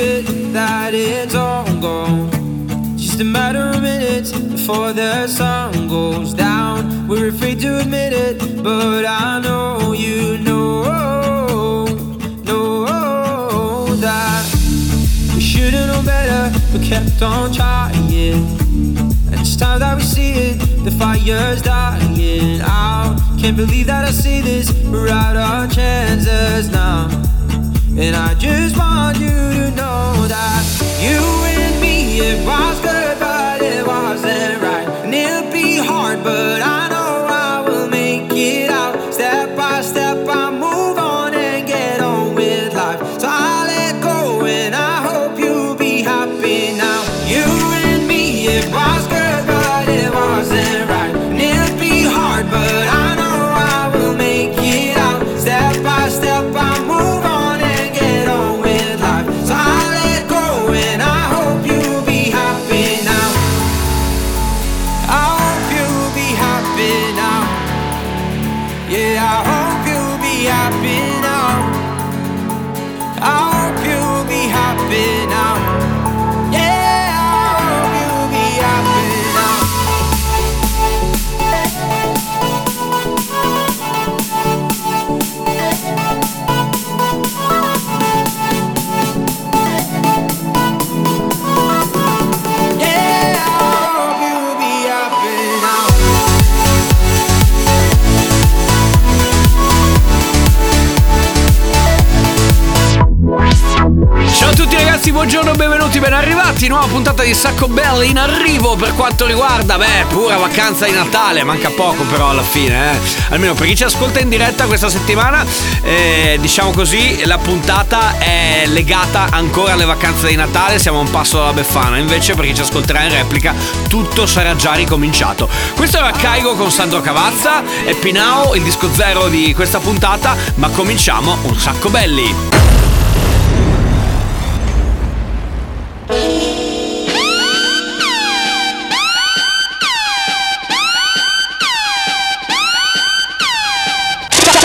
It that it's all gone. Just a matter of minutes before the sun goes down. We're afraid to admit it, but I know you know, know that we should've known better, but kept on trying. And it's time that we see it, the fire's dying out. Can't believe that I see this, we're out our chances now. And I just want you to know that you and me, it was ben arrivati. Nuova puntata di Sacco Bell in arrivo per quanto riguarda, beh, pura vacanza di Natale. Manca poco però alla fine, eh. Almeno per chi ci ascolta in diretta questa settimana, eh, diciamo così, la puntata è legata ancora alle vacanze di Natale. Siamo a un passo dalla Befana. Invece per chi ci ascolterà in replica, tutto sarà già ricominciato. Questo era Caigo con Sandro Cavazza e Pinao, il disco zero di questa puntata. Ma cominciamo un sacco belli.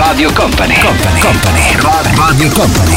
Radio Company. Company. Company. Radio Company.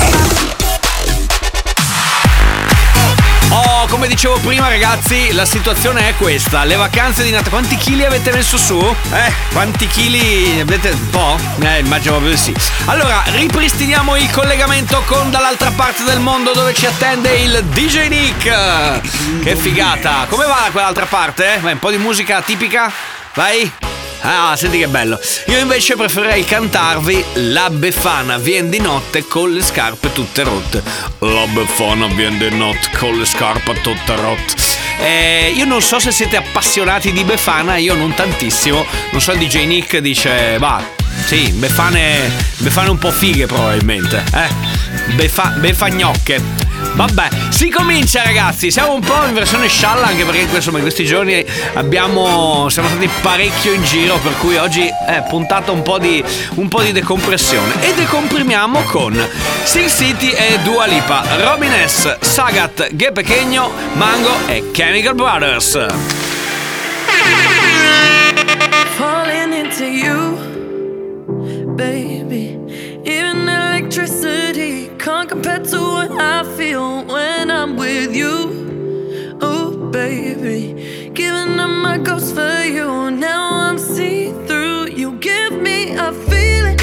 Oh, come dicevo prima ragazzi, la situazione è questa. Le vacanze di Natale, quanti chili avete messo su? Eh, quanti chili avete? Un po'? Eh, immagino proprio sì. Allora, ripristiniamo il collegamento con dall'altra parte del mondo dove ci attende il DJ Nick. Che figata. Come va da quell'altra parte? Vai, un po' di musica tipica? Vai. Ah, senti che bello. Io invece preferirei cantarvi La Befana viene di notte con le scarpe tutte rotte. La Befana viene di notte con le scarpe tutte rotte. Eh, io non so se siete appassionati di Befana, io non tantissimo. Non so, DJ Nick dice, va, sì, Befane, Befane un po' fighe probabilmente. Eh, Befa, Befagnocche. Vabbè, si comincia ragazzi, siamo un po' in versione scialla anche perché insomma in questi giorni abbiamo, siamo stati parecchio in giro per cui oggi è puntata un po' di, un po' di decompressione e decomprimiamo con Sin City e Dua Lipa, Robin S, Sagat, Ge Pequeño, Mango e Chemical Brothers. falling into you, baby. Even electricity can't compare to what I feel when I'm with you. Oh, baby. Giving up my ghost for you. Now I'm see through. You give me a feeling.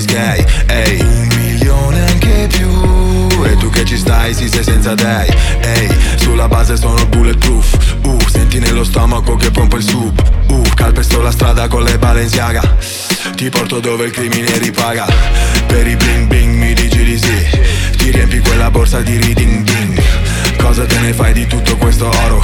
gli sgay Ehi, un milione anche più. E tu che ci stai, si sei senza dei Ehi, sulla base sono bulletproof. Uh, senti nello stomaco che pompa il sub Uh, calpesto la strada con le balenziaga Ti porto dove il crimine ripaga. Per i bling bling mi dici di sì. Ti riempi quella borsa di riding ding. Cosa te ne fai di tutto questo oro?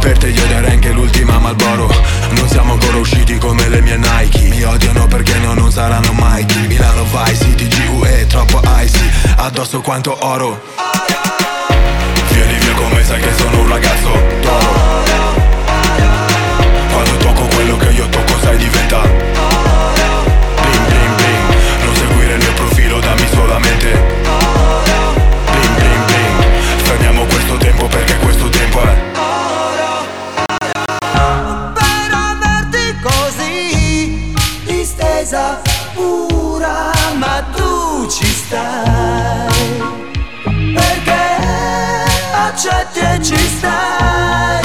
Per te io darei anche l'ultima Malboro. Non siamo ancora usciti come le mie Nike. Mi odiano perché no, non saranno mai. Chi Milano Vice, TGUE, troppo icy. Addosso quanto oro. Vieni via come sai che sono un ragazzo. piace e te ci stai.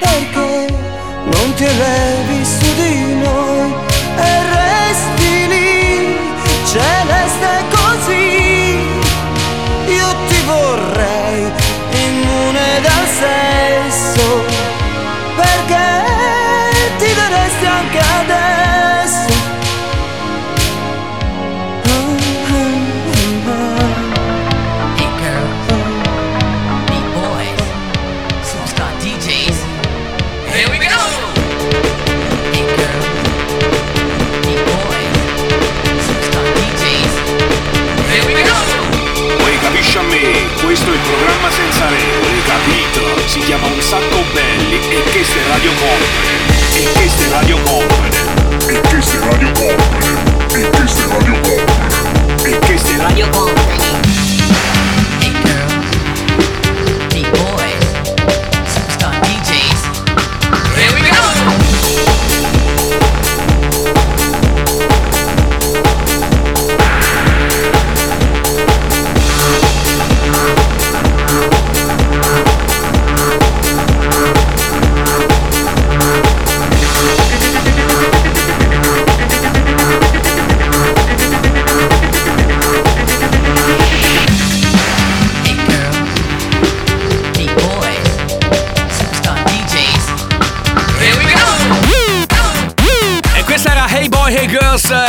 Perché non ti rendo Radio Company, in queste Radio Company, in queste Radio Company, in queste Radio Company, in queste Radio Company.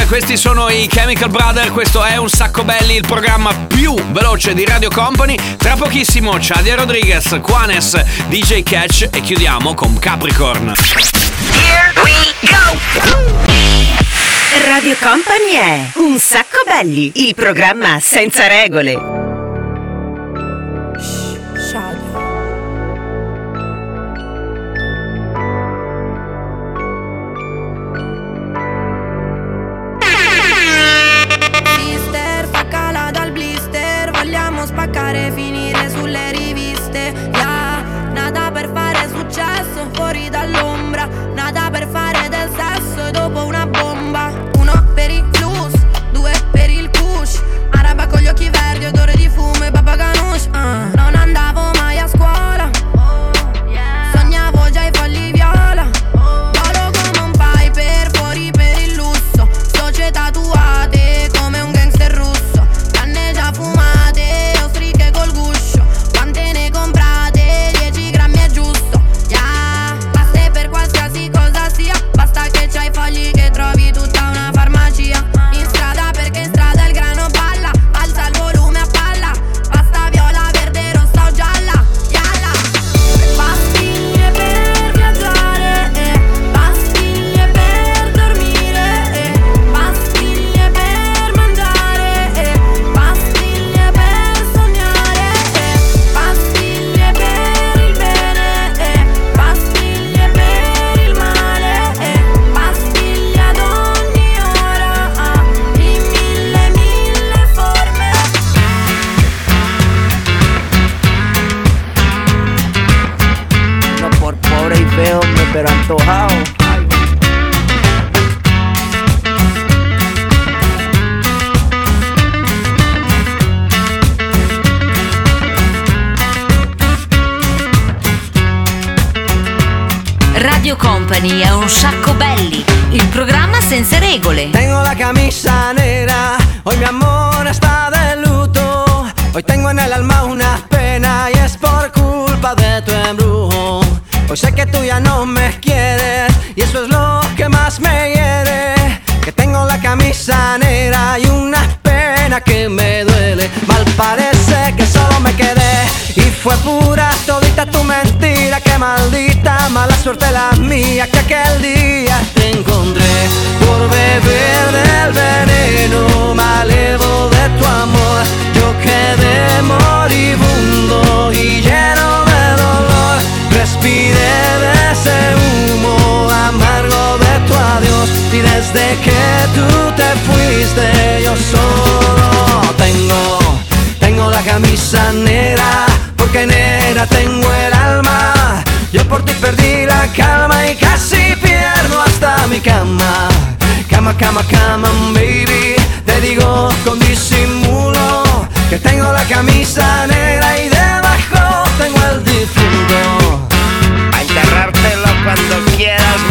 Questi sono i Chemical Brother, questo è Un Sacco Belli, il programma più veloce di Radio Company. Tra pochissimo Chadia Rodriguez, Juanes, DJ Catch e chiudiamo con Capricorn. Here we go! Radio Company è Un Sacco Belli, il programma senza regole. suerte la mía que aquel día te encontré por beber del veneno malevo de tu amor. Yo quedé moribundo y lleno de dolor. Respiré de ese humo amargo de tu adiós y desde que tú te fuiste yo solo tengo tengo la camisa negra porque negra tengo el alma yo por ti perdí la calma y casi pierdo hasta mi cama. Cama, cama, cama, baby. Te digo con disimulo que tengo la camisa negra y debajo tengo el difunto. A enterrártelo cuando quieras,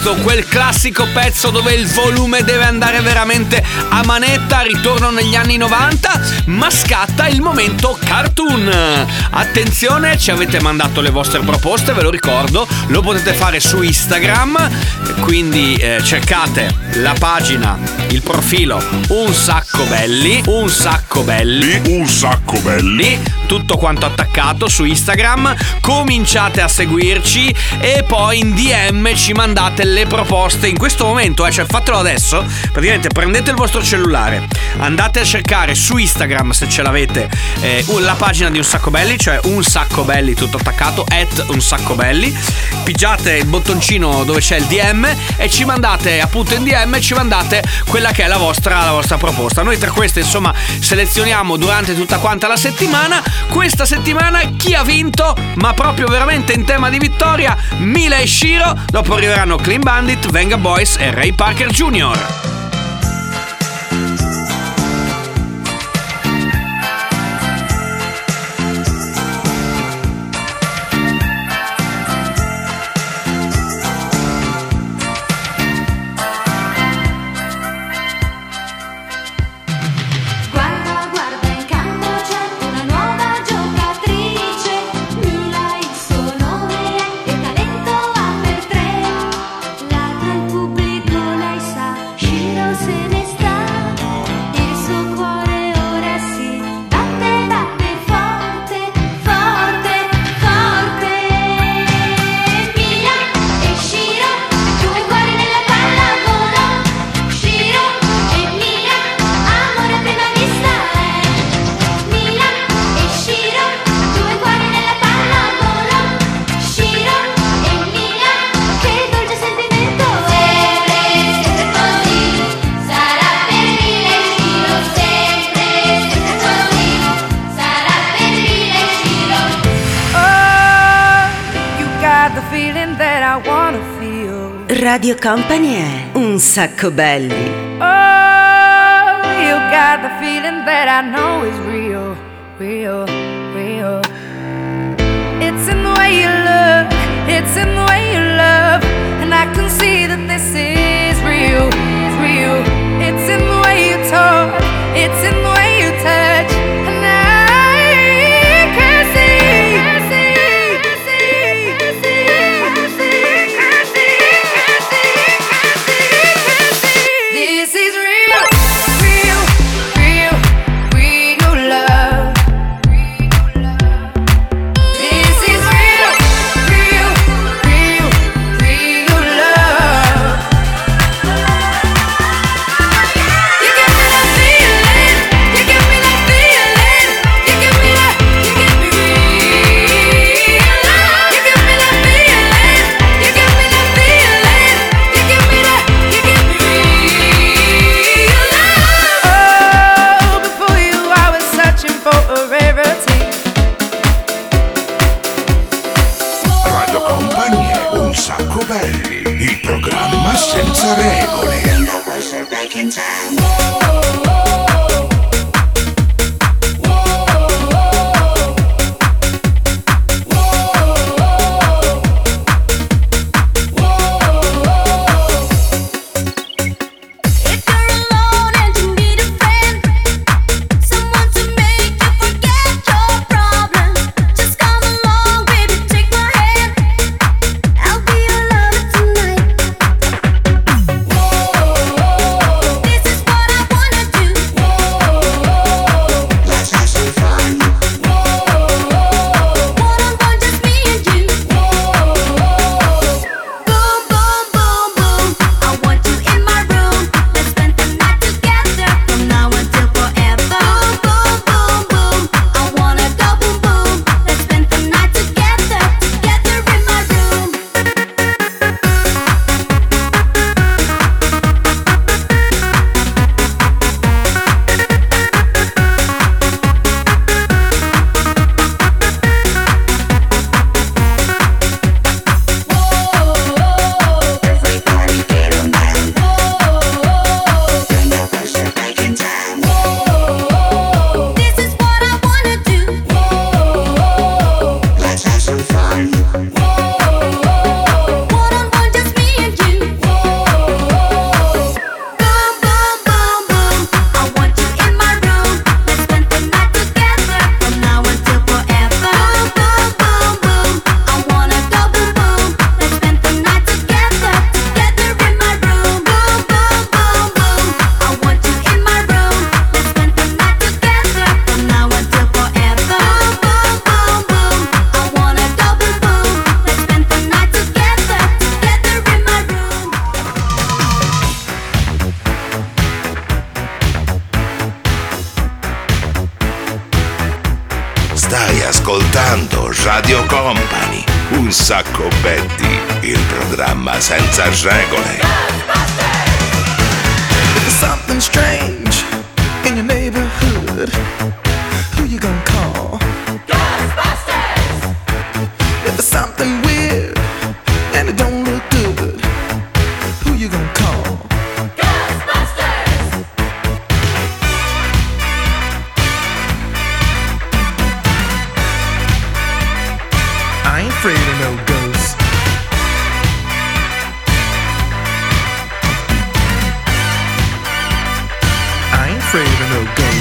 questo, quel classico pezzo dove il volume deve andare veramente a manetta, ritorno negli anni 90, ma scatta il momento cartoon. Attenzione, ci avete mandato le vostre proposte, ve lo ricordo, lo potete fare su Instagram, quindi eh, cercate la pagina, il profilo Un Sacco Belli, Un Sacco Belli, Un Sacco Belli, tutto quanto attaccato su Instagram, cominciate a seguirci e poi in DM ci mandate le proposte in questo momento, eh, cioè fatelo adesso, praticamente prendete il vostro cellulare, andate a cercare su Instagram se ce l'avete eh, la pagina di Un Sacco Belli, cioè Un Sacco Belli tutto attaccato, at Un Sacco Belli, pigiate il bottoncino dove c'è il DM e ci mandate appunto in DM ci mandate quella che è la vostra, la vostra proposta. Noi tra queste insomma selezioniamo durante tutta quanta la settimana. Questa settimana chi ha vinto? Ma proprio veramente in tema di vittoria, Mila e Shiro. Dopo arriveranno Clean Bandit, Venga Boys e Ray Parker Jr. Radio Company è Un Sacco Belli. Oh, you got the feeling that I know is real, Sacco Belli, il programma senza regole. No ghosts.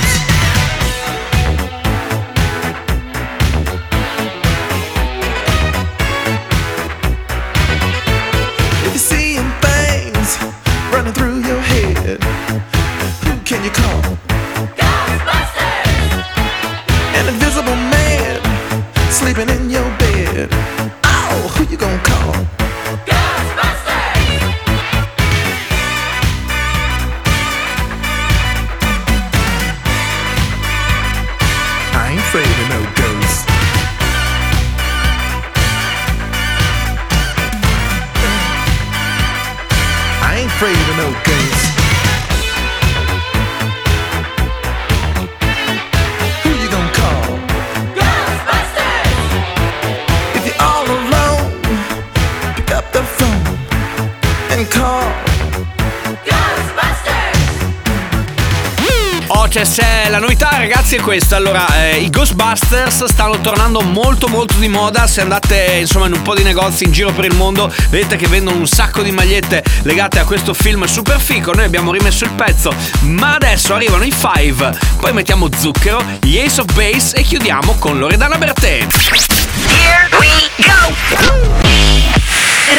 Ragazzi è questa. Allora, eh, i Ghostbusters stanno tornando molto molto di moda. Se andate insomma in un po' di negozi in giro per il mondo, vedete che vendono un sacco di magliette legate a questo film super fico. Noi abbiamo rimesso il pezzo, ma adesso arrivano i Five. Poi mettiamo Zucchero, gli Ace of Base e chiudiamo con Loredana Bertè. Here we go!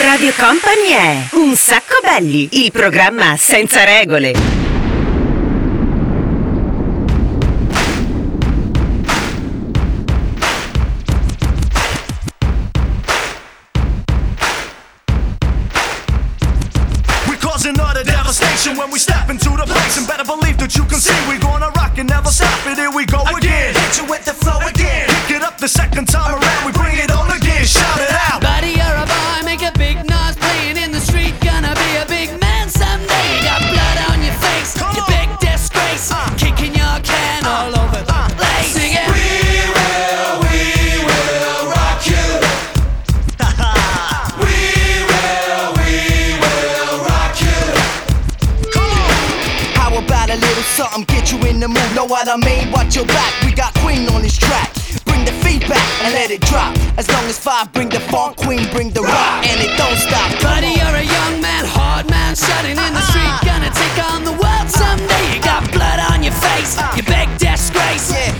Radio Company è Un sacco belli, il programma senza regole. It. Here we go again. Hit you with the flow again. Pick it up the second time what I mean? Watch your back, we got Queen on this track. Bring the feedback and let it drop. As long as five bring the funk, Queen bring the rock, and it don't stop. Buddy, you're a young man, hard man, shouting in the street. Gonna take on the world someday. You got blood on your face, you big disgrace. Waving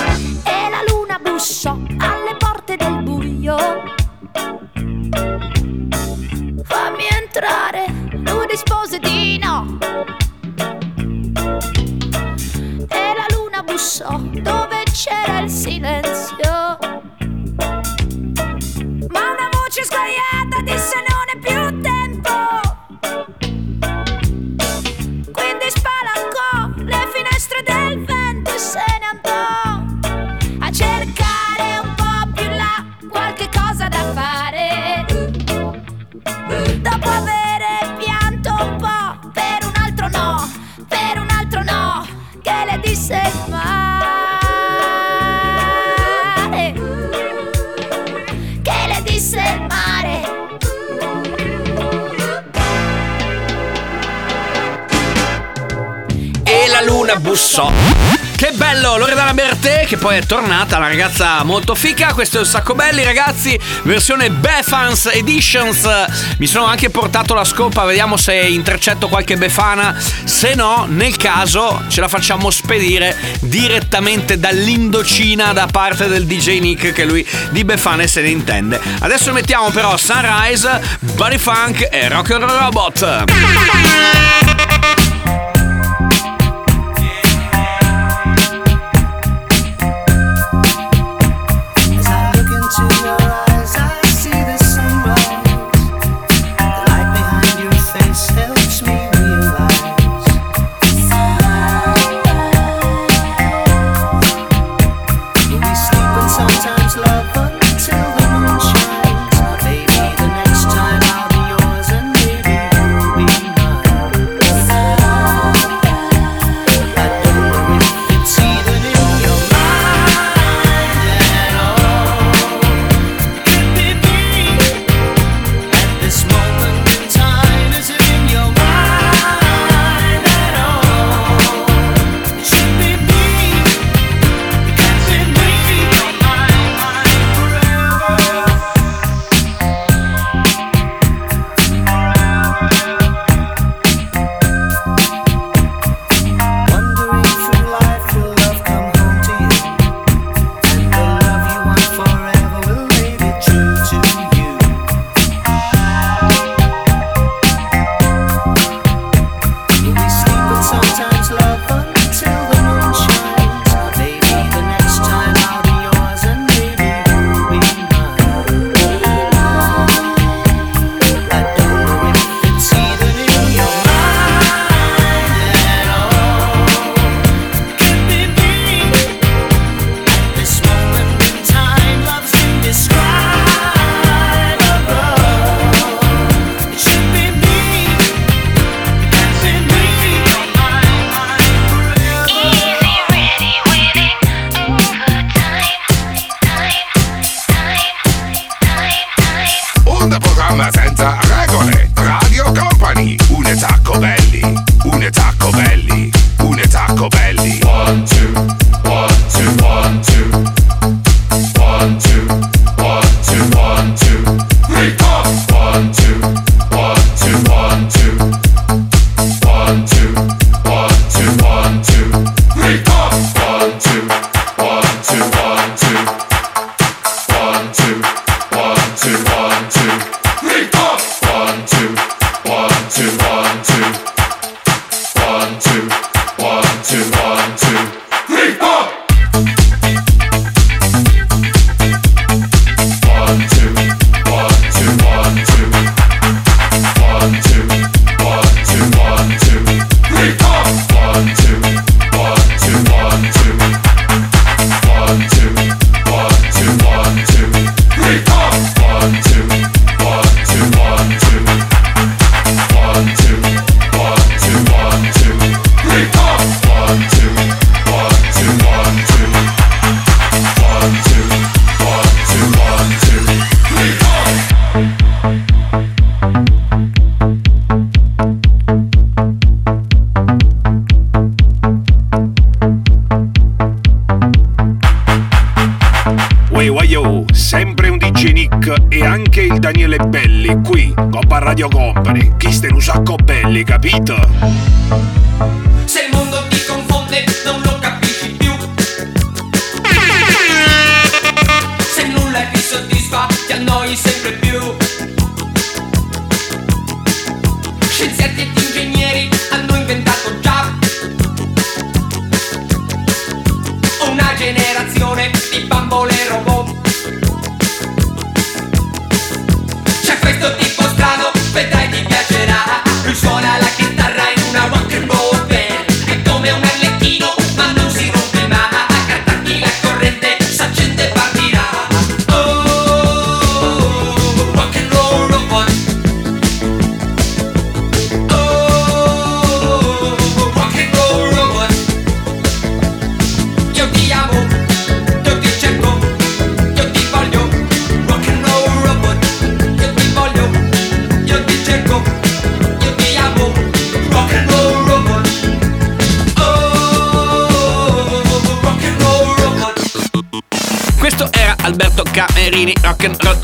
poi è tornata la ragazza molto fica. Questo è un sacco belli, ragazzi. Versione Befans Editions. Mi sono anche portato la scopa, vediamo se intercetto qualche befana. Se no, nel caso ce la facciamo spedire direttamente dall'Indocina da parte del DJ Nick, che lui di befane se ne intende. Adesso mettiamo però Sunrise, Body Funk e Rock and Roll Robot.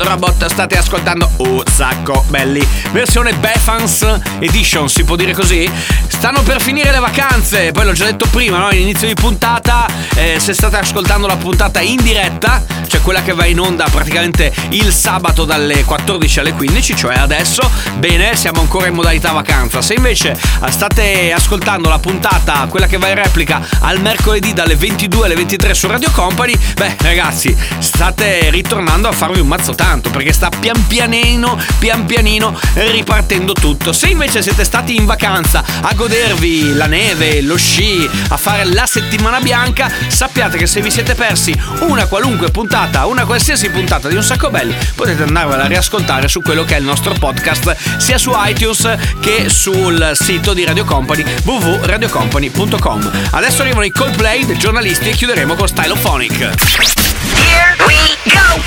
Robot. State ascoltando un sacco belli. Versione Befans Edition, si può dire così? Stanno per finire le vacanze. Poi l'ho già detto prima, no? Inizio di puntata. eh, se state ascoltando la puntata in diretta, cioè quella che va in onda praticamente il sabato dalle 14 alle 15, cioè adesso, bene, siamo ancora in modalità vacanza. Se invece eh, state ascoltando la puntata, quella che va in replica al mercoledì dalle 22 alle 23 su Radio Company, beh, ragazzi, state ritornando a farvi un mazzo tanto perché sta pian pianino, pian pianino ripartendo tutto. Se invece siete stati in vacanza a godervi la neve, lo sci, a fare la settimana bianca, sappiate che se vi siete persi una qualunque puntata, una qualsiasi puntata di Un Sacco Belli, potete andarvela a riascoltare su quello che è il nostro podcast, sia su iTunes che sul sito di Radio Company www.radiocompany.com. Adesso arrivano i Coldplay dei giornalisti e chiuderemo con Stylophonic. Here we go!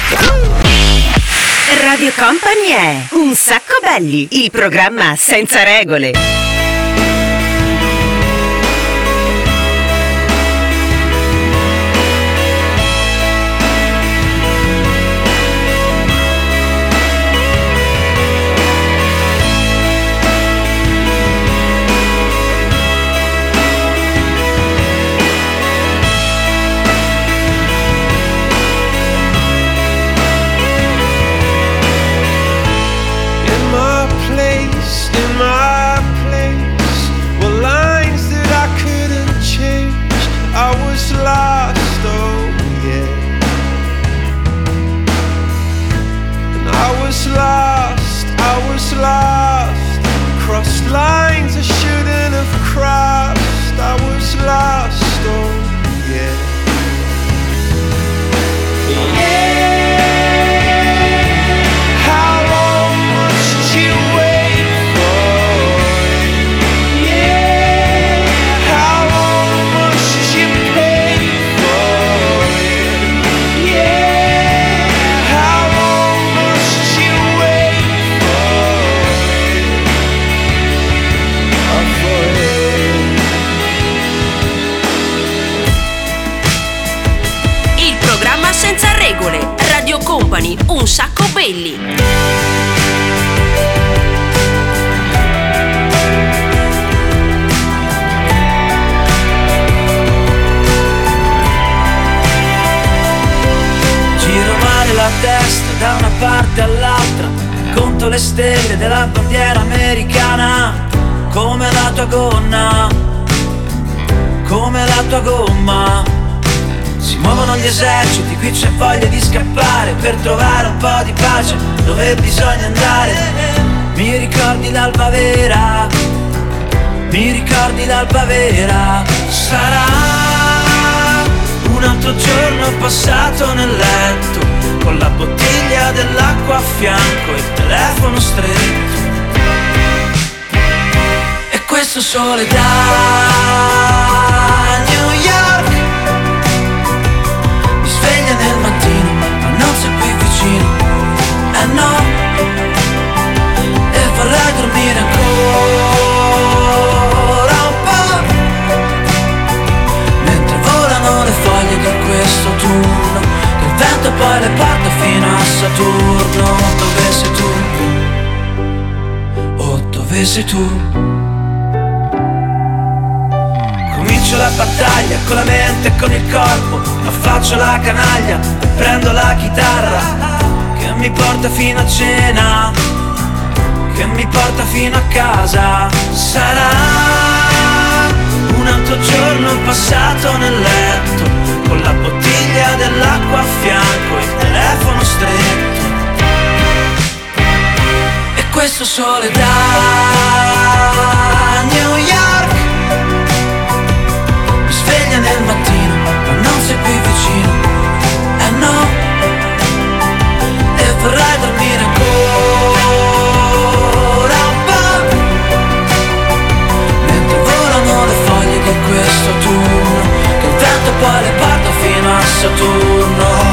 Radio Company è Un sacco belli, il programma senza regole. C'è voglia di scappare Per trovare un po' di pace dove bisogna andare. Mi ricordi l'alba vera Mi ricordi l'alba vera. Sarà un altro giorno passato nel letto Con la bottiglia dell'acqua a fianco e il telefono stretto. E questo sole da New York sveglia nel mattino, ma non sei qui vicino. Eh no, e vorrei dormire ancora un po'. Mentre volano le foglie di questo turno, il vento poi le porta fino a Saturno. Dove sei tu? Oh, dove sei tu? Battaglia con la mente e con il corpo, affaccio la canaglia e prendo la chitarra che mi porta fino a cena, che mi porta fino a casa. Sarà un altro giorno passato nel letto, con la bottiglia dell'acqua a fianco, il telefono stretto. E questo sole da New York vorrei dormire ancora un po'. Mentre volano le foglie di questo autunno, che il vento poi le porta fino a Saturno.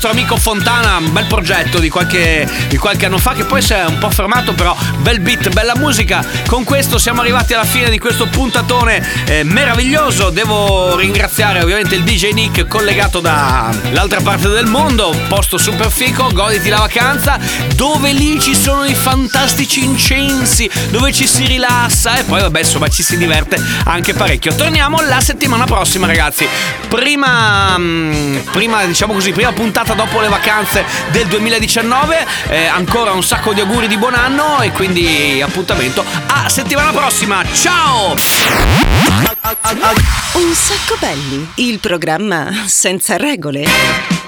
Nostro amico Fontana, un bel progetto di qualche, di qualche anno fa che poi si è un po' fermato, però bel beat, bella musica. Con questo siamo arrivati alla fine di questo puntatone eh, meraviglioso. Devo ringraziare ovviamente il DJ Nick collegato dall'altra parte del mondo, posto super fico, goditi la vacanza, dove lì ci sono i fantastici incensi, dove ci si rilassa e poi vabbè insomma ci si diverte anche parecchio. Torniamo la settimana prossima ragazzi. Prima, mm, prima diciamo così, prima puntata dopo le vacanze del 2019, eh, ancora un sacco di auguri di buon anno e quindi appuntamento a settimana prossima. Ciao! Un sacco belli, il programma senza regole.